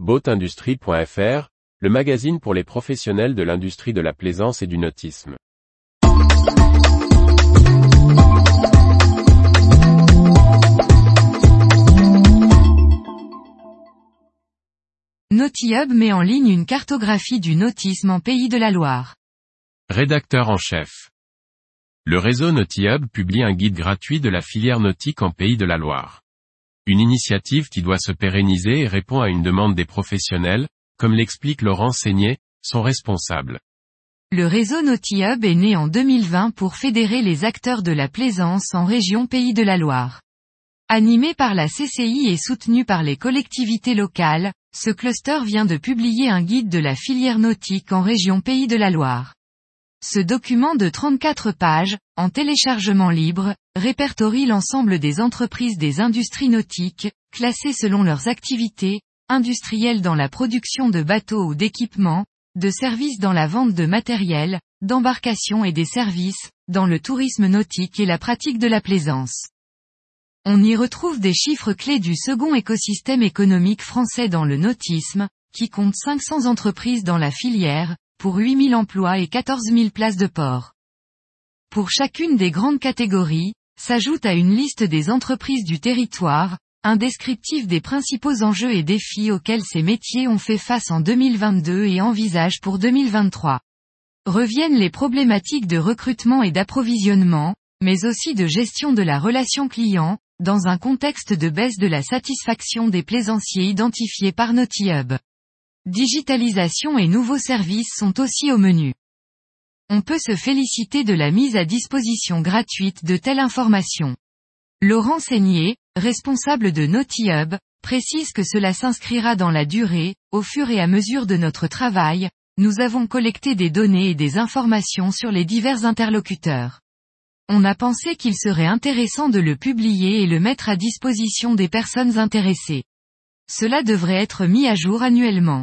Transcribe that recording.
Boatindustrie.fr, le magazine pour les professionnels de l'industrie de la plaisance et du nautisme. NautiHub met en ligne une cartographie du nautisme en Pays de la Loire. Rédacteur en chef. Le réseau NautiHub publie un guide gratuit de la filière nautique en Pays de la Loire. Une initiative qui doit se pérenniser et répond à une demande des professionnels, comme l'explique Laurent Seigné, son responsable. Le réseau NautiHub est né en 2020 pour fédérer les acteurs de la plaisance en région Pays de la Loire. Animé par la CCI et soutenu par les collectivités locales, ce cluster vient de publier un guide de la filière nautique en région Pays de la Loire. Ce document de 34 pages, en téléchargement libre, répertorie l'ensemble des entreprises des industries nautiques, classées selon leurs activités, industrielles dans la production de bateaux ou d'équipements, de services dans la vente de matériel, d'embarcations et des services, dans le tourisme nautique et la pratique de la plaisance. On y retrouve des chiffres clés du second écosystème économique français dans le nautisme, qui compte 500 entreprises dans la filière, pour 8000 emplois et 14 000 places de port. Pour chacune des grandes catégories, s'ajoute à une liste des entreprises du territoire, un descriptif des principaux enjeux et défis auxquels ces métiers ont fait face en 2022 et envisagent pour 2023. Reviennent les problématiques de recrutement et d'approvisionnement, mais aussi de gestion de la relation client, dans un contexte de baisse de la satisfaction des plaisanciers identifiés par NautiHub. Digitalisation et nouveaux services sont aussi au menu. On peut se féliciter de la mise à disposition gratuite de telles informations. Laurent Seigné, responsable de NautiHub, précise que cela s'inscrira dans la durée, au fur et à mesure de notre travail, nous avons collecté des données et des informations sur les divers interlocuteurs. On a pensé qu'il serait intéressant de le publier et le mettre à disposition des personnes intéressées. Cela devrait être mis à jour annuellement.